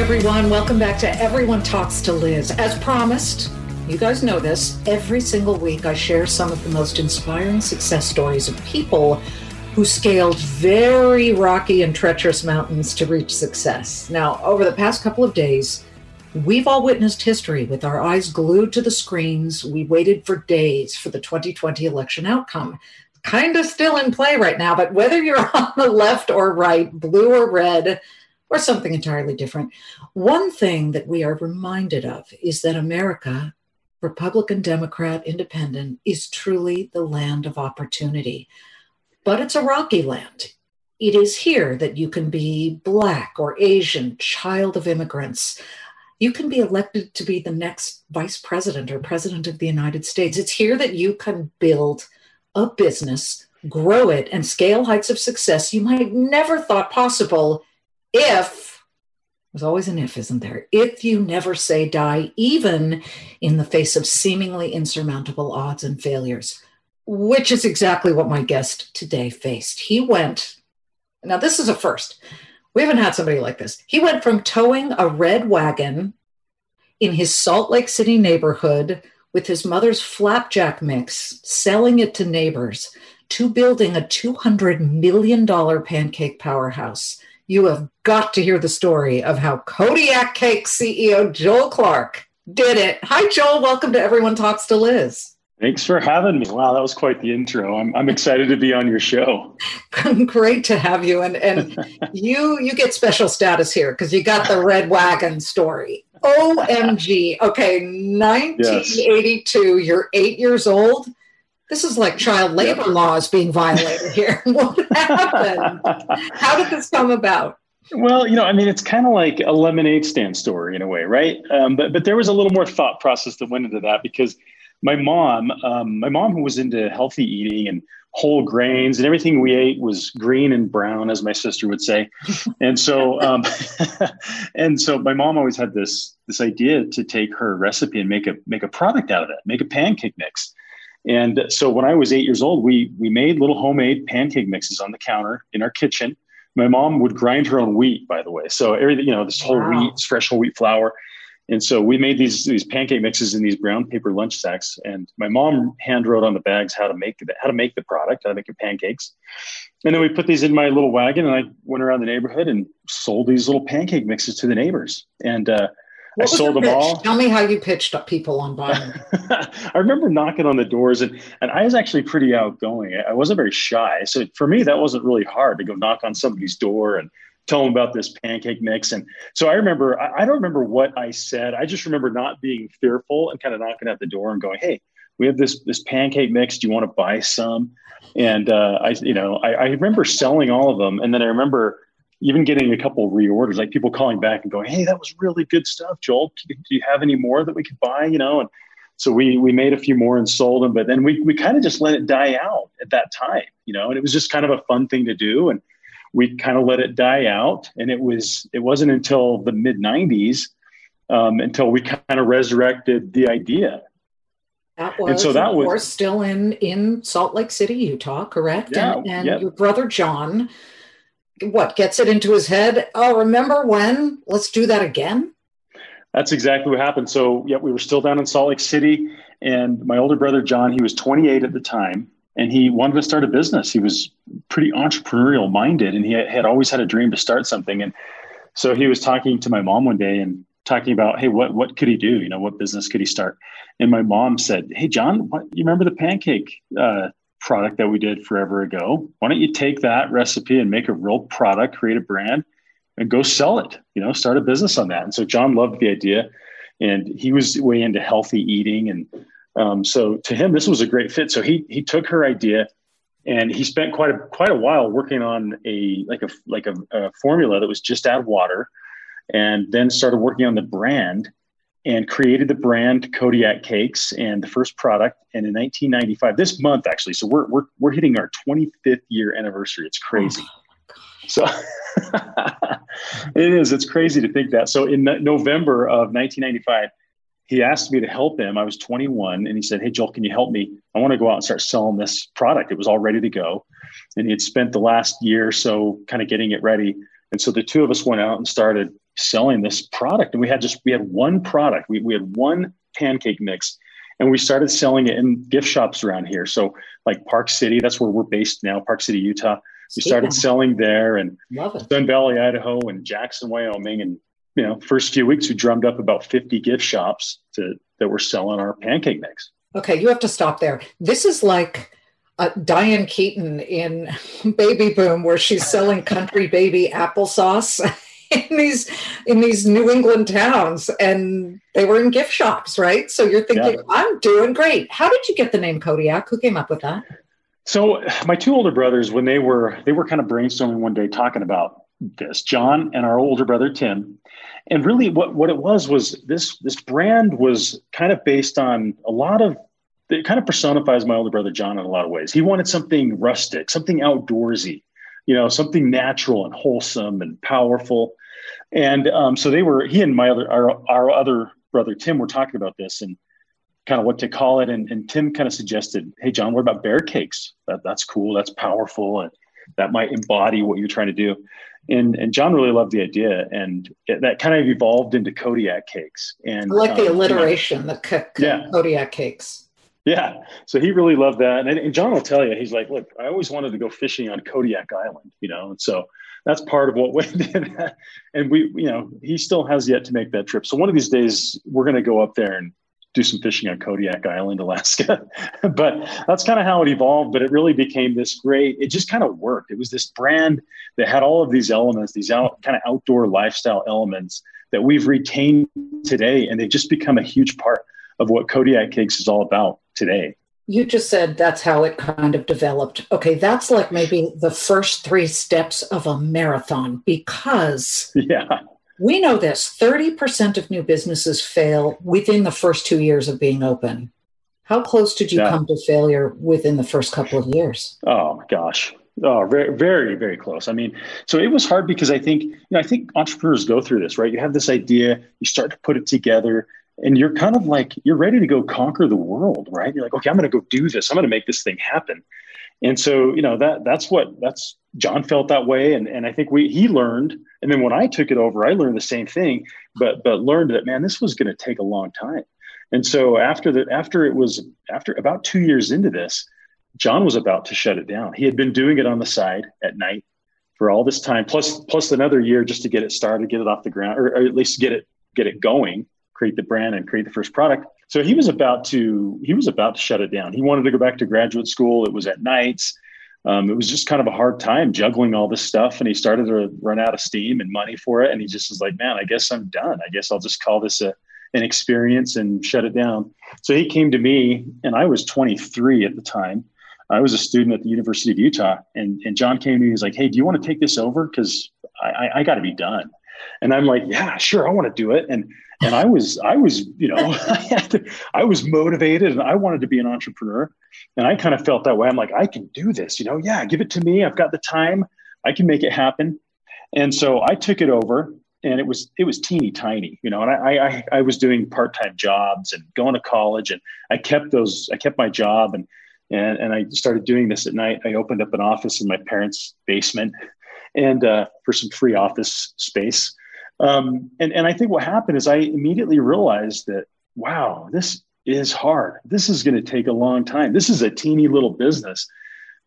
Everyone. Welcome back to Everyone Talks to Liz. As promised, you guys know this, every single week I share some of the most inspiring success stories of people who scaled very rocky and treacherous mountains to reach success. Now, over the past couple of days, we've all witnessed history with our eyes glued to the screens. We waited for days for the 2020 election outcome. Kind of still in play right now, but whether you're on the left or right, blue or red, or something entirely different. One thing that we are reminded of is that America, Republican, Democrat, Independent, is truly the land of opportunity. But it's a rocky land. It is here that you can be Black or Asian, child of immigrants. You can be elected to be the next vice president or president of the United States. It's here that you can build a business, grow it, and scale heights of success you might never thought possible if there's always an if, isn't there? If you never say die, even in the face of seemingly insurmountable odds and failures, which is exactly what my guest today faced. He went, now, this is a first. We haven't had somebody like this. He went from towing a red wagon in his Salt Lake City neighborhood with his mother's flapjack mix, selling it to neighbors, to building a $200 million pancake powerhouse you have got to hear the story of how Kodiak Cake CEO Joel Clark did it. Hi, Joel. Welcome to Everyone Talks to Liz. Thanks for having me. Wow, that was quite the intro. I'm, I'm excited to be on your show. Great to have you. And and you you get special status here because you got the red wagon story. OMG. Okay, 1982, yes. you're eight years old. This is like child labor laws being violated here. what happened? How did this come about? Well, you know, I mean, it's kind of like a lemonade stand story in a way, right? Um, but but there was a little more thought process that went into that because my mom, um, my mom who was into healthy eating and whole grains and everything we ate was green and brown, as my sister would say. And so, um, and so my mom always had this this idea to take her recipe and make a make a product out of it, make a pancake mix. And so when I was eight years old, we we made little homemade pancake mixes on the counter in our kitchen. My mom would grind her own wheat, by the way. So everything, you know, this whole wow. wheat, fresh whole wheat flour. And so we made these these pancake mixes in these brown paper lunch sacks. And my mom hand wrote on the bags how to make the, how to make the product, how to make the pancakes. And then we put these in my little wagon, and I went around the neighborhood and sold these little pancake mixes to the neighbors. And uh, I sold the them all. Tell me how you pitched up people on buying. I remember knocking on the doors, and and I was actually pretty outgoing. I wasn't very shy, so for me that wasn't really hard to go knock on somebody's door and tell them about this pancake mix. And so I remember, I, I don't remember what I said. I just remember not being fearful and kind of knocking at the door and going, "Hey, we have this this pancake mix. Do you want to buy some?" And uh, I, you know, I, I remember selling all of them, and then I remember even getting a couple reorders, like people calling back and going, "Hey, that was really good stuff, Joel. Do you have any more that we could buy?" You know, and so we we made a few more and sold them, but then we we kind of just let it die out at that time, you know, and it was just kind of a fun thing to do, and we kind of let it die out, and it was it wasn't until the mid '90s um, until we kind of resurrected the idea. That was, and so that was still in in Salt Lake City, Utah, correct? Yeah, and, and yep. your brother Jon what gets it into his head? Oh, remember when? Let's do that again. That's exactly what happened. So, yeah, we were still down in Salt Lake City, and my older brother Jon, he was 28 at the time, and he wanted to start a business. He was pretty entrepreneurial minded, and he had always had a dream to start something. And so he was talking to my mom one day and talking about, hey, what what could he do? You know, what business could he start? And my mom said, hey, Jon, what, you remember the pancake uh, product that we did forever ago. Why don't you take that recipe and make a real product, create a brand, and go sell it? You know, start a business on that. And so Jon loved the idea, and he was way into healthy eating and Um, so to him, this was a great fit. So he he took her idea, and he spent quite a quite a while working on a like a like a, a formula that was just add water, and then started working on the brand and created the brand Kodiak Cakes and the first product. And in 1995, this month actually, so we're we're we're hitting our 25th year anniversary. It's crazy. Oh so it is. It's crazy to think that. So in November of 1995, he asked me to help him. I was 21, and he said, "Hey Joel, can you help me? I want to go out and start selling this product." It was all ready to go, and he had spent the last year or so kind of getting it ready. And so the two of us went out and started selling this product. And we had just we had one product. We we had one pancake mix, and we started selling it in gift shops around here. So like Park City, that's where we're based now, Park City, Utah. We started selling there, and Sun Valley, Idaho, and Jackson, Wyoming, and you know, first few weeks we drummed up about 50 gift shops to that were selling our pancake mix. Okay, you have to stop there. This is like uh, Diane Keaton in Baby Boom, where she's selling country baby applesauce. in these in these New England towns, and they were in gift shops, right? So you're thinking, yeah. I'm doing great. How did you get the name Kodiak? Who came up with that? So my two older brothers, when they were they were kind of brainstorming one day, talking about this, Jon and our older brother Tim, and really what what it was was this this brand was kind of based on a lot of it kind of personifies my older brother Jon in a lot of ways. He wanted something rustic, something outdoorsy, you know, something natural and wholesome and powerful. And um, so they were, he and my other, our, our other brother, Tim, were talking about this and kind of what to call it. And, and Tim kind of suggested, Hey, Jon, what about bear cakes? That, that's cool. That's powerful. And that might embody what you're trying to do. And, and Jon really loved the idea. And it, that kind of evolved into Kodiak cakes. And I like the um, alliteration, you know, the yeah. Kodiak cakes. Yeah. So he really loved that. And, and Jon will tell you, he's like, look, I always wanted to go fishing on Kodiak Island, you know? And so that's part of what we did. and we, you know, he still has yet to make that trip. So one of these days we're going to go up there and do some fishing on Kodiak Island, Alaska. but that's kind of how it evolved. But it really became this great, it just kind of worked. It was this brand that had all of these elements, these out, kind of outdoor lifestyle elements that we've retained today. And they've just become a huge part of what Kodiak Cakes is all about today you just said that's how it kind of developed. Okay, that's like maybe the first three steps of a marathon because yeah. we know this 30% of new businesses fail within the first two years of being open. How close did you yeah. come to failure within the first couple of years? Oh my gosh. Oh, very, very, very close. I mean, so it was hard because I think, you know, I think entrepreneurs go through this, right? You have this idea, you start to put it together, and you're kind of like you're ready to go conquer the world right? You're like okay i'm going to go do this. I'm going to make this thing happen. And so you know that that's what that's Jon felt that way. And, and i think we he learned. And then when i took it over i learned the same thing but but learned that man this was going to take a long time. And so after that after it was after about two years into this Jon was about to shut it down. He had been doing it on the side at night for all this time plus plus another year just to get it started get it off the ground or, or at least get it get it going create the brand and create the first product. So he was about to he was about to shut it down. He wanted to go back to graduate school. It was at nights. Um, it was just kind of a hard time juggling all this stuff, and he started to run out of steam and money for it. And he just was like, "Man, I guess I'm done. I guess I'll just call this a an experience and shut it down." So he came to me, and I was 23 at the time. I was a student at the University of Utah, and and Jon came to me. He was like, "Hey, do you want to take this over? Because I, I, I got to be done." And I'm like, "Yeah, sure, I want to do it." And and I was I was you know I to, I was motivated and I wanted to be an entrepreneur. And I kind of felt that way. I'm like I can do this you know yeah give it to me. I've got the time. I can make it happen. And so I took it over and it was it was teeny tiny you know and I I, I was doing part-time jobs and going to college and I kept those I kept my job and and and I started doing this at night. I opened up an office in my parents basement and uh, for some free office space um, and, and I think what happened is I immediately realized that, wow, this is hard. This is going to take a long time. This is a teeny little business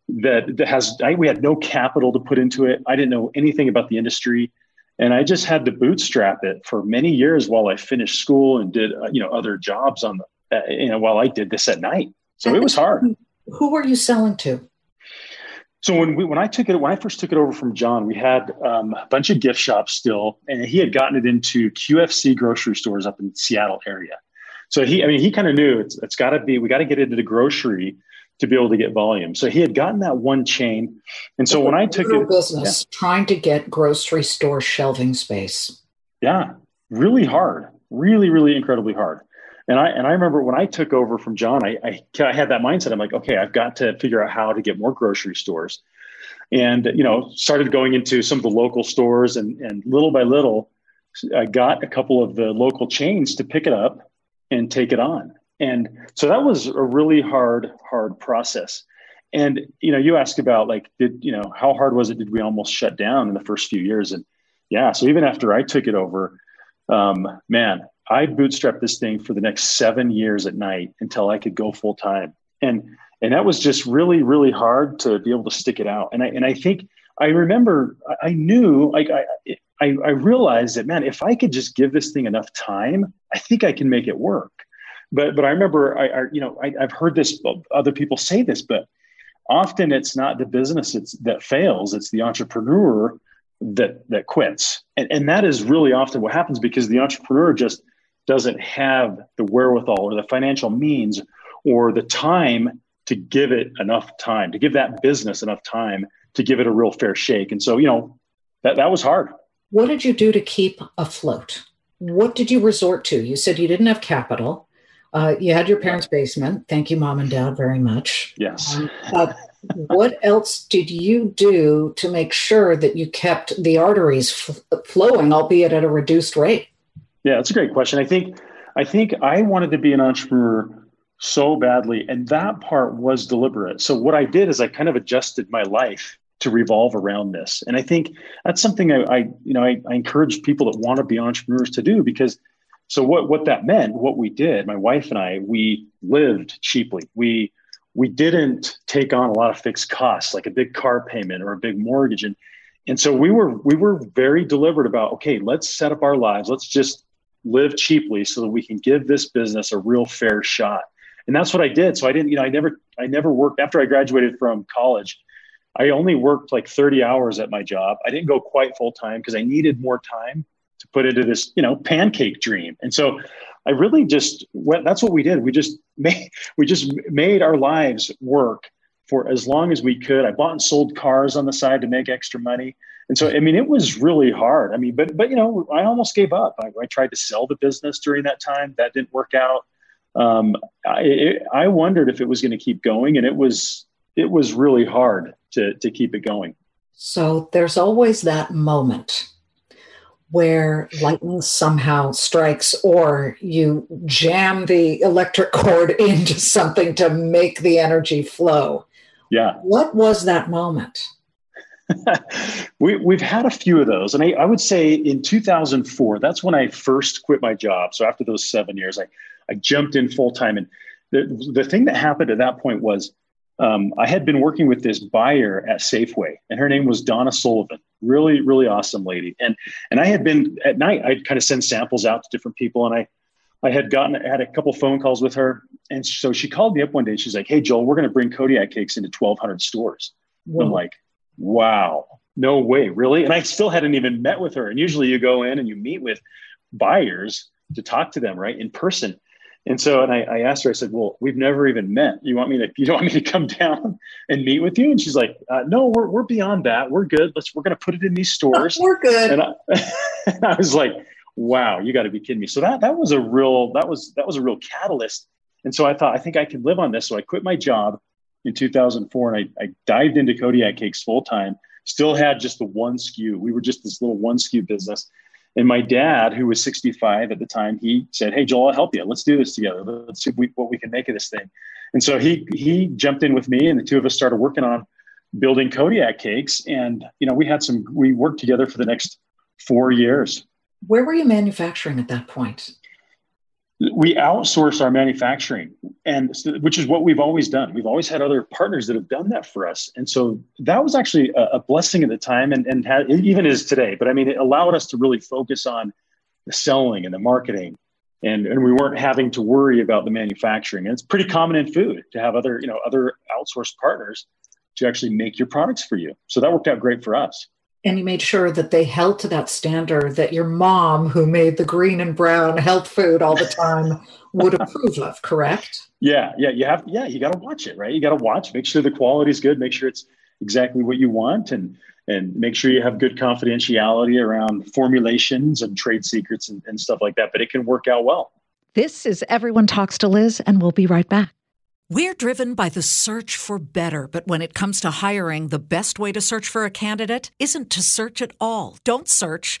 that, that has, I, we had no capital to put into it. I didn't know anything about the industry. And I just had to bootstrap it for many years while I finished school and did, uh, you know, other jobs on the, uh, you know, while I did this at night. So it was hard. Who were you selling to? So when we when I took it when I first took it over from Jon, we had um, a bunch of gift shops still, and he had gotten it into QFC grocery stores up in Seattle area. So he, I mean, he kind of knew it's, it's got to be, we got to get into the grocery to be able to get volume. So he had gotten that one chain. And so when I took it, business yeah. trying to get grocery store shelving space. Yeah, really hard, really, really incredibly hard. And I and I remember when I took over from Jon, I, I, I had that mindset. I'm like, okay, I've got to figure out how to get more grocery stores, and you know, started going into some of the local stores, and and little by little, I got a couple of the local chains to pick it up and take it on. And so that was a really hard, hard process. And you know, you ask about like, did you know how hard was it? Did we almost shut down in the first few years? And yeah, so even after I took it over, um, man, I bootstrapped this thing for the next seven years at night until I could go full time. And and that was just really, really hard to be able to stick it out. And I and I think I remember I knew like I I, I realized that man, if I could just give this thing enough time, I think I can make it work. But but I remember I, I you know I, have heard this other people say this, but often it's not the business it's, that fails; it's the entrepreneur that that quits, and and that is really often what happens because the entrepreneur just doesn't have the wherewithal or the financial means or the time to give it enough time to give that business enough time to give it a real fair shake and so you know that that was hard what did you do to keep afloat what did you resort to you said you didn't have capital uh, you had your parents' basement. Thank you, mom and dad, very much. Yes. Um, what else did you do to make sure that you kept the arteries f- flowing, albeit at a reduced rate? Yeah, that's a great question. I think I think I wanted to be an entrepreneur so badly, and that part was deliberate. So what I did is I kind of adjusted my life to revolve around this, and I think that's something I, I you know I, I encourage people that want to be entrepreneurs to do because so what what that meant, what we did, my wife and I, we lived cheaply. We we didn't take on a lot of fixed costs like a big car payment or a big mortgage and and so we were we were very deliberate about okay let's set up our lives let's just live cheaply so that we can give this business a real fair shot and that's what i did so i didn't you know i never i never worked after i graduated from college i only worked like 30 hours at my job i didn't go quite full time because i needed more time to put into this, you know, pancake dream. And so I really just went, that's what we did. We just made, we just made our lives work for as long as we could. I bought and sold cars on the side to make extra money. And so, I mean, it was really hard. I mean, but, but, you know, I almost gave up. I, I tried to sell the business during that time. That didn't work out. Um, I, it, I wondered if it was going to keep going and it was, it was really hard to, to keep it going. So there's always that moment where lightning somehow strikes or you jam the electric cord into something to make the energy flow. Yeah. What was that moment? we, we've had a few of those. And I, I, would say in 2004, that's when I first quit my job. So after those seven years, I, I jumped in full time. And the, the thing that happened at that point was um, I had been working with this buyer at Safeway, and her name was Donna Sullivan. Really, really awesome lady. And and I had been at night. I'd kind of send samples out to different people, and I I had gotten had a couple phone calls with her, and so she called me up one day. She's like, "Hey, Joel, we're going to bring Kodiak cakes into 1,200 stores." I'm like, "Wow, no way, really?" And I still hadn't even met with her. And usually, you go in and you meet with buyers to talk to them, right, in person. And so, and I, I, asked her, I said, well, we've never even met. You want me to, you don't want me to come down and meet with you? And she's like, uh, no, we're, we're beyond that. We're good. Let's, we're going to put it in these stores. we're good. And I, and I was like, wow, you got to be kidding me. So that, that was a real, that was, that was a real catalyst. And so I thought, I think I can live on this. So I quit my job in 2004 and I, I dived into Kodiak Cakes full time, still had just the one SKU. We were just this little one SKU business and my dad, who was 65 at the time, he said, "Hey, Joel, I'll help you. Let's do this together. Let's see what we can make of this thing." And so he he jumped in with me, and the two of us started working on building Kodiak cakes. And you know, we had some. We worked together for the next four years. Where were you manufacturing at that point? we outsource our manufacturing and which is what we've always done. We've always had other partners that have done that for us and so that was actually a, a blessing at the time and, and had, even is today but i mean it allowed us to really focus on the selling and the marketing and, and we weren't having to worry about the manufacturing. And it's pretty common in food to have other you know other outsourced partners to actually make your products for you. So that worked out great for us And you made sure that they held to that standard that your mom, who made the green and brown health food all the time, would approve of, correct? Yeah, yeah, you have, yeah, you got to watch it, right? You got to watch, make sure the quality is good, make sure it's exactly what you want, and and make sure you have good confidentiality around formulations and trade secrets and, and stuff like that. But it can work out well. This is Everyone Talks to Liz, and we'll be right back. We're driven by the search for better, but when it comes to hiring, the best way to search for a candidate isn't to search at all. Don't search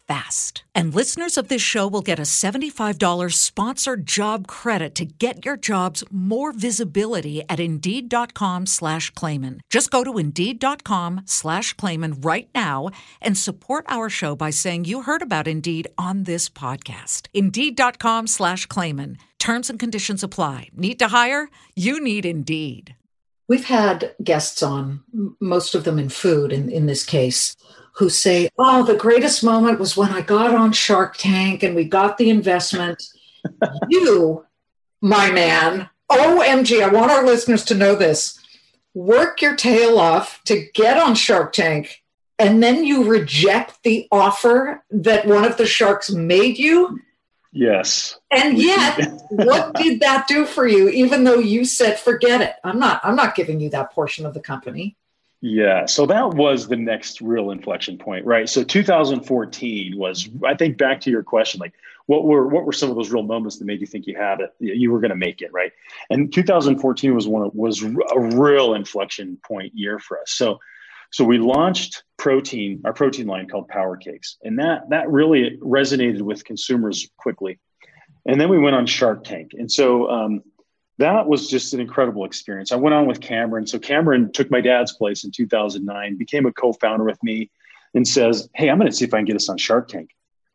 fast. And listeners of this show will get a $75 sponsored job credit to get your jobs more visibility at Indeed.com slash Claman. Just go to Indeed.com slash Claman right now and support our show by saying you heard about Indeed on this podcast. Indeed.com slash Claman. Terms and conditions apply. Need to hire? You need Indeed. We've had guests on, most of them in food in, in this case, who say, Oh, the greatest moment was when I got on Shark Tank and we got the investment. you, my man, OMG, I want our listeners to know this. Work your tail off to get on Shark Tank, and then you reject the offer that one of the sharks made you. Yes. And yet, what did that do for you even though you said forget it? I'm not I'm not giving you that portion of the company. Yeah, so that was the next real inflection point, right? So 2014 was, I think, back to your question, like what were what were some of those real moments that made you think you had it, you were going to make it, right? And 2014 was one was a real inflection point year for us. So, so we launched protein, our protein line called Power Cakes, and that that really resonated with consumers quickly. And then we went on Shark Tank, and so um, that was just an incredible experience. I went on with Cameron. So Cameron took my dad's place in 2009, became a co-founder with me, and says, "Hey, I'm going to see if I can get us on Shark Tank."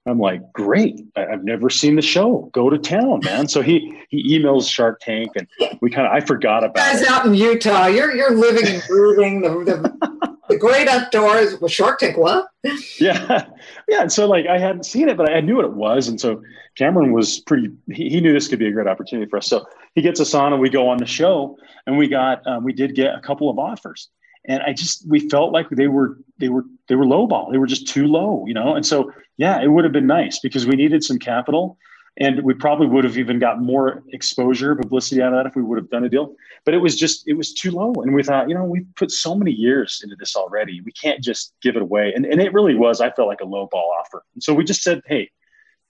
I'm like, "Great! I've never seen the show. Go to town, man." So he he emails Shark Tank, and we kind of I forgot about. Guys it. out in Utah, you're you're living and breathing the, the, the great outdoors with Shark Tank. What? Yeah, yeah. And so like I hadn't seen it, but I knew what it was, and so Cameron was pretty. He, he knew this could be a great opportunity for us. So he gets us on and we go on the show and we got um, we did get a couple of offers and i just we felt like they were they were they were low ball they were just too low you know and so yeah it would have been nice because we needed some capital and we probably would have even got more exposure publicity out of that if we would have done a deal but it was just it was too low and we thought you know we've put so many years into this already we can't just give it away and, and it really was i felt like a low ball offer and so we just said hey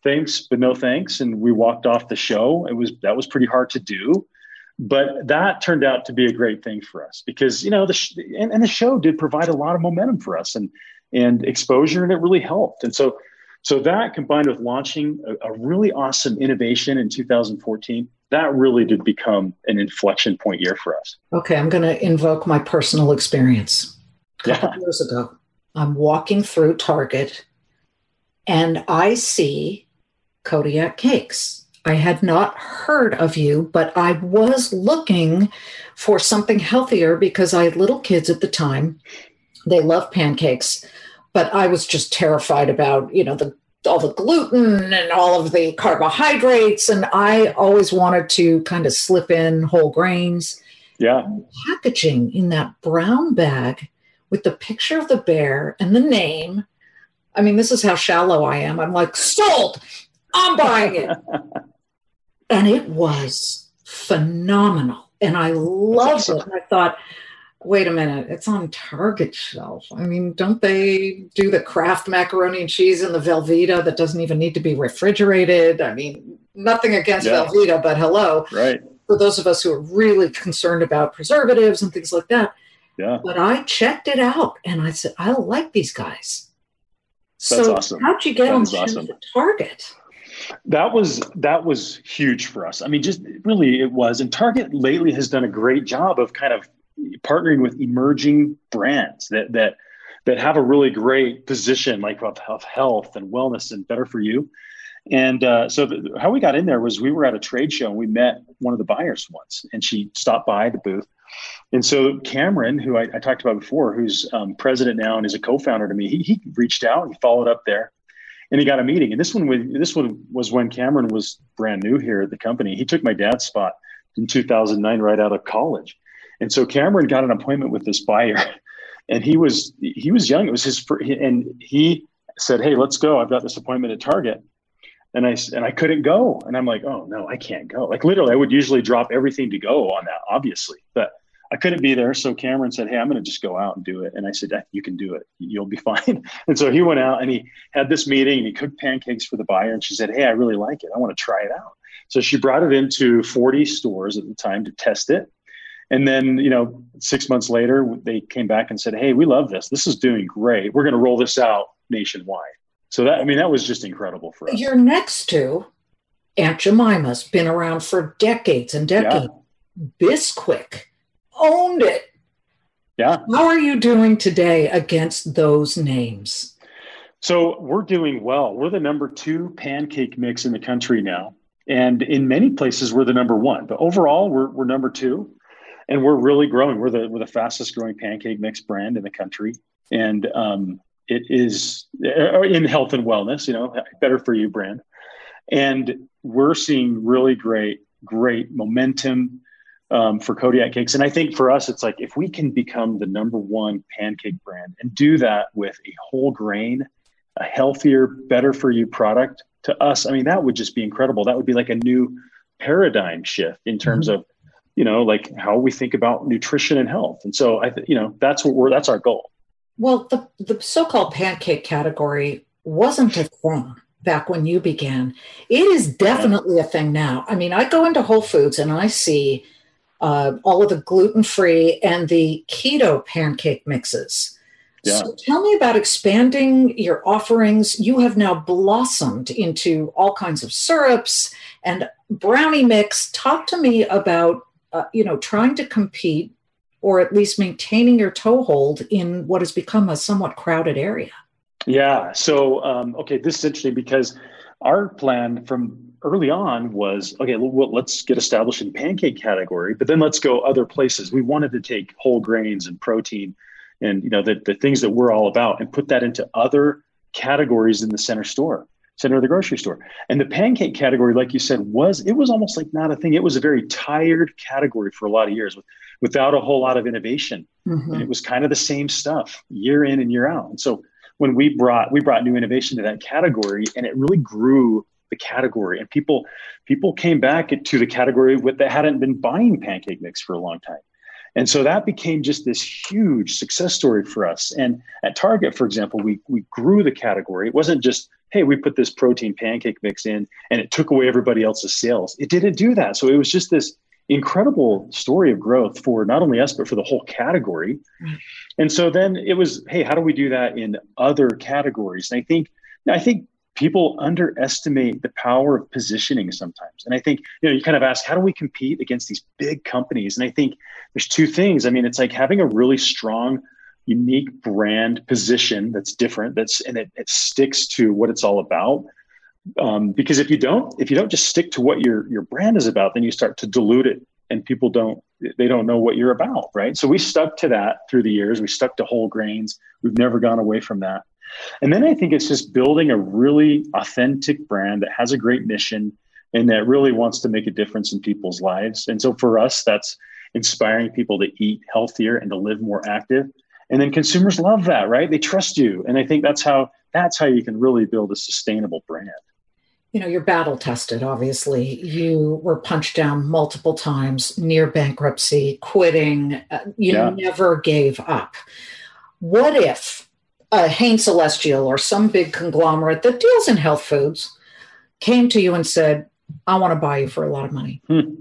thanks, but no thanks. And we walked off the show. It was that was pretty hard to do, but that turned out to be a great thing for us because you know the sh- and, and the show did provide a lot of momentum for us and and exposure, and it really helped. And so so that combined with launching a, a really awesome innovation in 2014 that really did become an inflection point year for us. Okay, I'm going to invoke my personal experience. A couple Yeah. years ago, I'm walking through Target and I see Kodiak Cakes. I had not heard of you, but I was looking for something healthier because I had little kids at the time. They love pancakes, but I was just terrified about, you know, the all the gluten and all of the carbohydrates and I always wanted to kind of slip in whole grains Yeah. packaging in that brown bag with the picture of the bear and the name. I mean, this is how shallow I am. I'm like, sold. I'm buying it. and it was phenomenal. And I loved it. And I thought, wait a minute, it's on Target shelf. I mean, don't they do the Kraft macaroni and cheese in the Velveeta that doesn't even need to be refrigerated? I mean, nothing against Yeah. Velveeta, but hello Right. for those of us who are really concerned about preservatives and things like that. Yeah. But I checked it out and I said, I like these guys. That's so awesome. how'd you get That on awesome. Target? That was that was huge for us. I mean, just really it was. And Target lately has done a great job of kind of partnering with emerging brands that that that have a really great position like of, of health and wellness and better for you. And uh, so the, how we got in there was we were at a trade show and we met one of the buyers once, and she stopped by the booth. And so Cameron, who I, I talked about before, who's um, president now and is a co-founder to me, he, he reached out, he followed up there, and he got a meeting. And this one was this one was when Cameron was brand new here at the company. He took my dad's spot in 2009, right out of college. And so Cameron got an appointment with this buyer, and he was he was young. It was his first, and he said, "Hey, let's go. I've got this appointment at Target." And I and I couldn't go, and I'm like, "Oh no, I can't go." Like literally, I would usually drop everything to go on that, obviously, but I couldn't be there. So Cameron said, Hey, I'm going to just go out and do it. And I said, You can do it. You'll be fine. And so he went out and he had this meeting and he cooked pancakes for the buyer. And she said, Hey, I really like it. I want to try it out. So she brought it into 40 stores at the time to test it. And then, you know, six months later, they came back and said, Hey, we love this. This is doing great. We're going to roll this out nationwide. So that, I mean, that was just incredible for us. You're next to Aunt Jemima's been around for decades and decades. Yeah. Bisquick owned it. Yeah. How are you doing today against those names? So we're doing well. We're the number two pancake mix in the country now. And in many places, we're the number one. But overall, we're, we're number two and we're really growing. We're the we're the fastest growing pancake mix brand in the country, and um, it is uh, in health and wellness. You know, better for you brand, and we're seeing really great great momentum um, for Kodiak cakes. And I think for us, it's like if we can become the number one pancake brand and do that with a whole grain, a healthier, better for you product to us, I mean, that would just be incredible. That would be like a new paradigm shift in terms mm-hmm. of you know, like how we think about nutrition and health. And so I, th- you know, that's what we're, that's our goal. Well, the, the so-called pancake category wasn't a thing back when you began. It is definitely a thing now. I mean, I go into Whole Foods and I see uh, all of the gluten-free and the keto pancake mixes. Yeah. So tell me about expanding your offerings. You have now blossomed into all kinds of syrups and brownie mix. Talk to me about uh, you know, trying to compete or at least maintaining your toehold in what has become a somewhat crowded area? Yeah. So, um, okay, this is interesting because our plan from early on was okay, well, let's get established in pancake category, but then let's go other places. We wanted to take whole grains and protein and you know the, the things that we're all about and put that into other categories in the center store center of the grocery store. And the pancake category, like you said, was it was almost like not a thing. It was a very tired category for a lot of years with, without a whole lot of innovation. Mm-hmm. And it was kind of the same stuff year in and year out. And so when we brought we brought new innovation to that category and it really grew the category and people people came back to the category with that hadn't been buying pancake mix for a long time and so that became just this huge success story for us and at target for example we we grew the category it wasn't just hey, we put this protein pancake mix in and it took away everybody else's sales. It didn't do that. So it was just this incredible story of growth for not only us, but for the whole category. Mm-hmm. And so then it was, hey, how do we do that in other categories? And I think, I think people underestimate the power of positioning sometimes. And I think, you know, you kind of ask, how do we compete against these big companies? And I think there's two things. I mean, it's like having a really strong unique brand position that's different that's and it, it sticks to what it's all about. Um, because if you don't if you don't just stick to what your your brand is about then you start to dilute it and people don't they don't know what you're about right? So we stuck to that through the years. We stuck to whole grains. We've never gone away from that. And then i think it's just building a really authentic brand that has a great mission and that really wants to make a difference in people's lives. And so for us that's inspiring people to eat healthier and to live more active and then consumers love that right? They trust you. And i think that's how that's how you can really build a sustainable brand. You know you're battle tested obviously. You were punched down multiple times near bankruptcy quitting uh, you yeah. never gave up. What if a Hain Celestial or some big conglomerate that deals in health foods came to you and said i want to buy you for a lot of money. Hmm.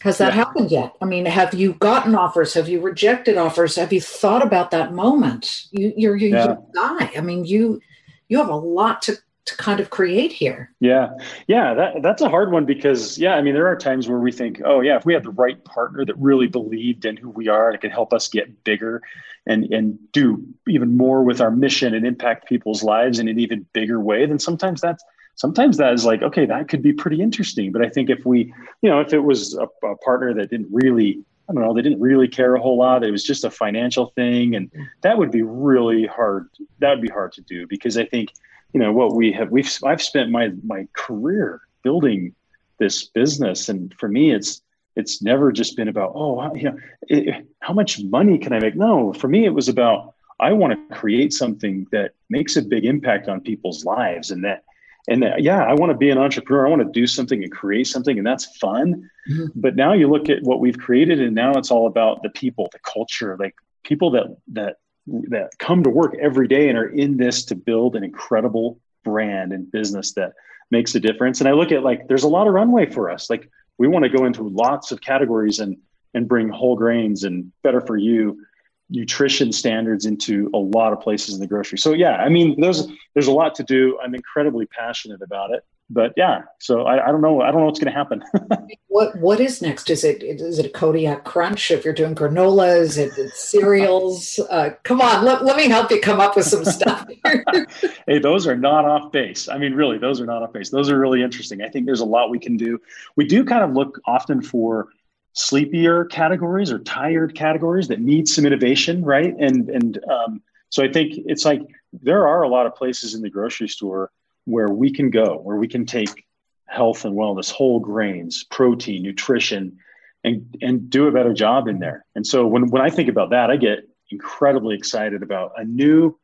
Has that yeah. happened yet? I mean, have you gotten offers? Have you rejected offers? Have you thought about that moment? You, you're, you're, yeah. you guy. I mean, you you have a lot to to kind of create here? Yeah, yeah, that that's a hard one because yeah, I mean there are times where we think, oh yeah, if we had the right partner that really believed in who we are and could help us get bigger and and do even more with our mission and impact people's lives in an even bigger way, then sometimes that's sometimes that is like okay, that could be pretty interesting. But I think if we, you know, if it was a, a partner that didn't really I don't know, they didn't really care a whole lot. It was just a financial thing. And that would be really hard. That would be hard to do because I think, you know, what we have, we've, I've spent my, my career building this business. And for me, it's, it's never just been about, oh, you know, it, how much money can I make? No, for me, it was about, I want to create something that makes a big impact on people's lives and that and that, yeah, I want to be an entrepreneur. I want to do something and create something, and that's fun. Mm-hmm. But now you look at what we've created, and now it's all about the people, the culture, like people that that that come to work every day and are in this to build an incredible brand and business that makes a difference. And I look at like there's a lot of runway for us. Like we want to go into lots of categories and and bring whole grains and better for you nutrition standards into a lot of places in the grocery. So yeah, I mean, there's there's a lot to do. I'm incredibly passionate about it. But yeah, so I, I don't know. I don't know what's going to happen. what what is next? Is it is it a Kodiak Crunch? If you're doing granola, is it cereals? Uh, come on, let, let me help you come up with some stuff. hey, those are not off base. I mean, really, those are not off base. Those are really interesting. I think there's a lot we can do. We do kind of look often for sleepier categories or tired categories that need some innovation, right? And and um, so I think it's like there are a lot of places in the grocery store where we can go, where we can take health and wellness, whole grains, protein, nutrition, and and do a better job in there. And so when when I think about that, I get incredibly excited about a new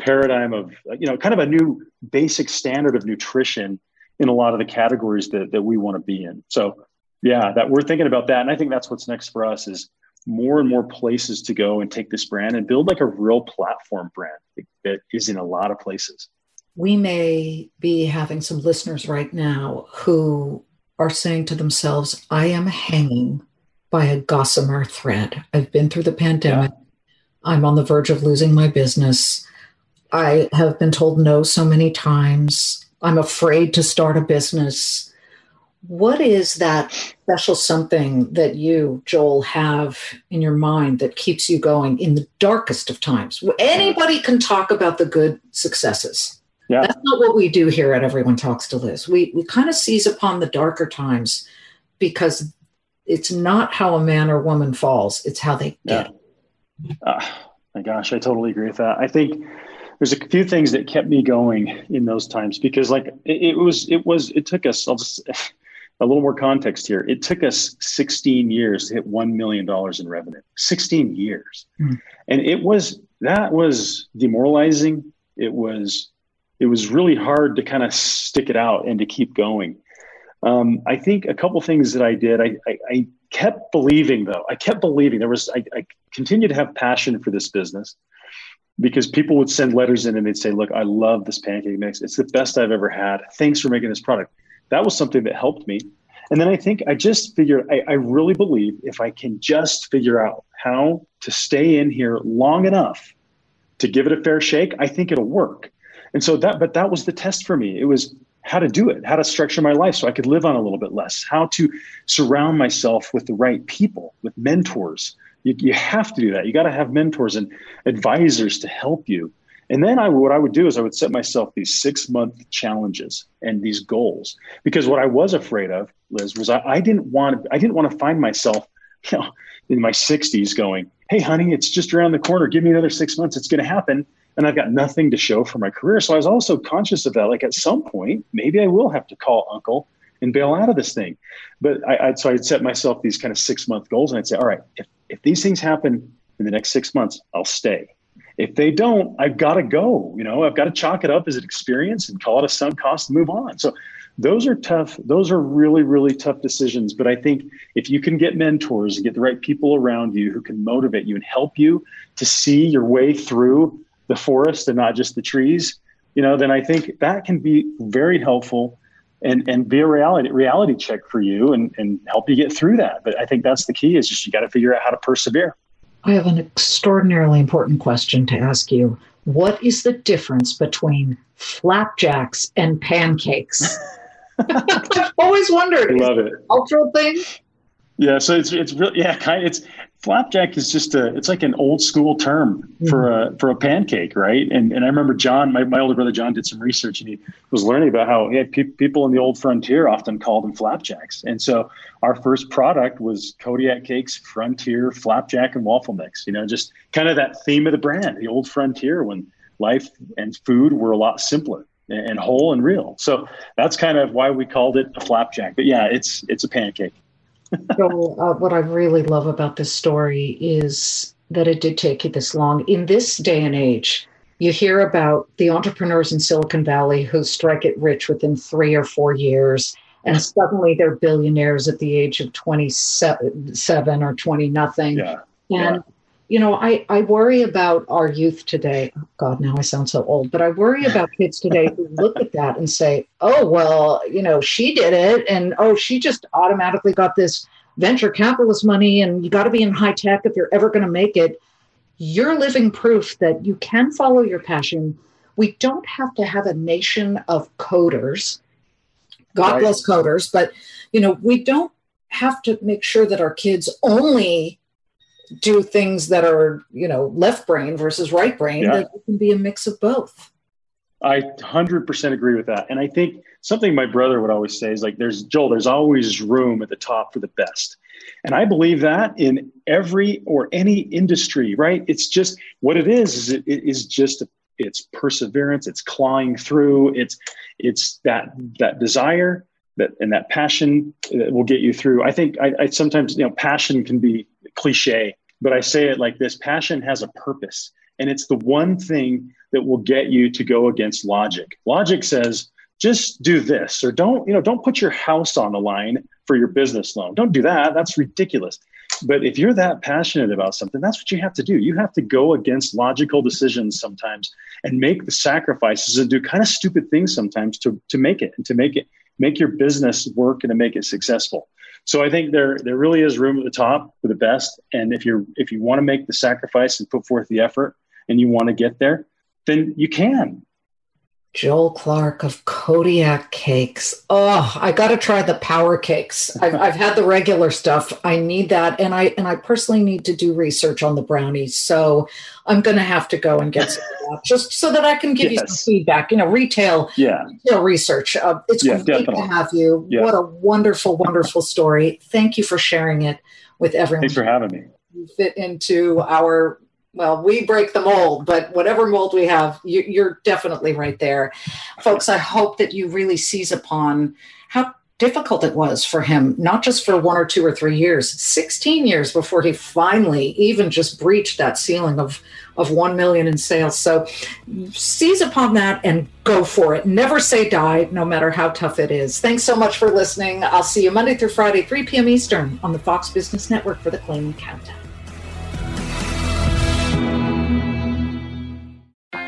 paradigm of you know kind of a new basic standard of nutrition in a lot of the categories that, that we want to be in. So yeah that we're thinking about that. And i think that's what's next for us is more and more places to go and take this brand and build like a real platform brand that is in a lot of places. We may be having some listeners right now who are saying to themselves i am hanging by a gossamer thread. I've been through the pandemic. Yeah. i'm on the verge of losing my business. I have been told no so many times. I'm afraid to start a business what is that special something that you, Joel, have in your mind that keeps you going in the darkest of times? Anybody can talk about the good successes. Yeah. That's not what we do here at Everyone Talks to Liz. We we kind of seize upon the darker times because it's not how a man or woman falls; it's how they get. Yeah. Uh, my gosh, I totally agree with that. I think there's a few things that kept me going in those times because, like, it, it was it was it took us. I'll just a little more context here. It took us 16 years to hit $1 million in revenue. 16 years. Mm. And it was, that was demoralizing. It was, it was really hard to kind of stick it out and to keep going. Um, I think a couple things that I did, I, I, I, kept believing though. I kept believing there was, I, I continued to have passion for this business because people would send letters in and they'd say, look, I love this pancake mix. It's the best I've ever had. Thanks for making this product that was something that helped me. And then I think I just figured, I, I really believe if I can just figure out how to stay in here long enough to give it a fair shake, I think it'll work. And so that, but that was the test for me. It was how to do it, how to structure my life so I could live on a little bit less, how to surround myself with the right people, with mentors. You, you have to do that. You got to have mentors and advisors to help you. And then I, what I would do is I would set myself these six month challenges and these goals because what I was afraid of, Liz, was I, I didn't want I didn't want to find myself, you know, in my 60s going, "Hey, honey, it's just around the corner. Give me another six months. It's going to happen." And I've got nothing to show for my career. So I was also conscious of that. Like at some point, maybe I will have to call Uncle and bail out of this thing. But I, I so I'd set myself these kind of six month goals, and I'd say, "All right, if if these things happen in the next six months, I'll stay." If they don't, I've got to go. You know, I've got to chalk it up as an experience and call it a sunk cost and move on. So those are tough. Those are really, really tough decisions. But I think if you can get mentors and get the right people around you who can motivate you and help you to see your way through the forest and not just the trees, you know, then I think that can be very helpful and and be a reality reality check for you and and help you get through that. But I think that's the key is just you got to figure out how to persevere. I have an extraordinarily important question to ask you. what is the difference between flapjacks and pancakes? I've always wondered. I love it. Cultural thing. Yeah, so it's it's really yeah, kind of, it's flapjack is just a it's like an old school term for a mm-hmm. for a pancake, right? And and I remember Jon, my, my older brother Jon, did some research and he was learning about how yeah, pe- people in the old frontier often called them flapjacks. And so our first product was Kodiak Cakes Frontier Flapjack and Waffle Mix. You know, just kind of that theme of the brand, the old frontier when life and food were a lot simpler and, and whole and real. So that's kind of why we called it a flapjack. But yeah, it's it's a pancake so, uh, what I really love about this story is that it did take you this long. In this day and age, you hear about the entrepreneurs in Silicon Valley who strike it rich within three or four years, and suddenly they're billionaires at the age of 27 or 20 nothing. Yeah. And yeah you know, I, I worry about our youth today. Oh God, now I sound so old, but I worry about kids today who look at that and say, oh, well, you know, she did it. And oh, she just automatically got this venture capitalist money. And you got to be in high tech if you're ever going to make it. You're living proof that you can follow your passion. We don't have to have a nation of coders. God right. bless coders, but, you know, we don't have to make sure that our kids only do things that are you know left brain versus right brain yeah. that can be a mix of both. I 100% agree with that. And i think something my brother would always say is like there's joel there's always room at the top for the best. And i believe that in every or any industry right? It's just what it is is it, it is just it's perseverance it's clawing through it's it's that that desire that and that passion uh, that will get you through i think I, I sometimes you know passion can be cliche, but I say it like this passion has a purpose, and it's the one thing that will get you to go against logic. Logic says, just do this, or don't, you know, don't put your house on the line for your business loan. Don't do that. That's ridiculous. But if you're that passionate about something, that's what you have to do. You have to go against logical decisions sometimes and make the sacrifices and do kind of stupid things sometimes to, to make it and to make it make your business work and to make it successful. So I think there there really is room at the top for the best. And if you're if you want to make the sacrifice and put forth the effort and you want to get there, then you can. Joel Clark of Kodiak Cakes. Oh, I got to try the power cakes. I've, I've had the regular stuff. I need that, and I and I personally need to do research on the brownies. So I'm going to have to go and get some just so that I can give yes. you some feedback. You know, retail, yeah, retail research. Uh, it's yeah, great definitely. to have you. Yeah. What a wonderful, wonderful story. Thank you for sharing it with everyone. Thanks for having me. You fit into our well, we break the mold, but whatever mold we have, you, are definitely right there. Folks, I hope that you really seize upon how difficult it was for him, not just for one or two or three years, 16 years before he finally even just breached that ceiling of, of 1 million in sales. So seize upon that and go for it. Never say die, no matter how tough it is. Thanks so much for listening. I'll see you Monday through Friday, 3 p.m. Eastern on the Fox Business Network for the Claman Countdown.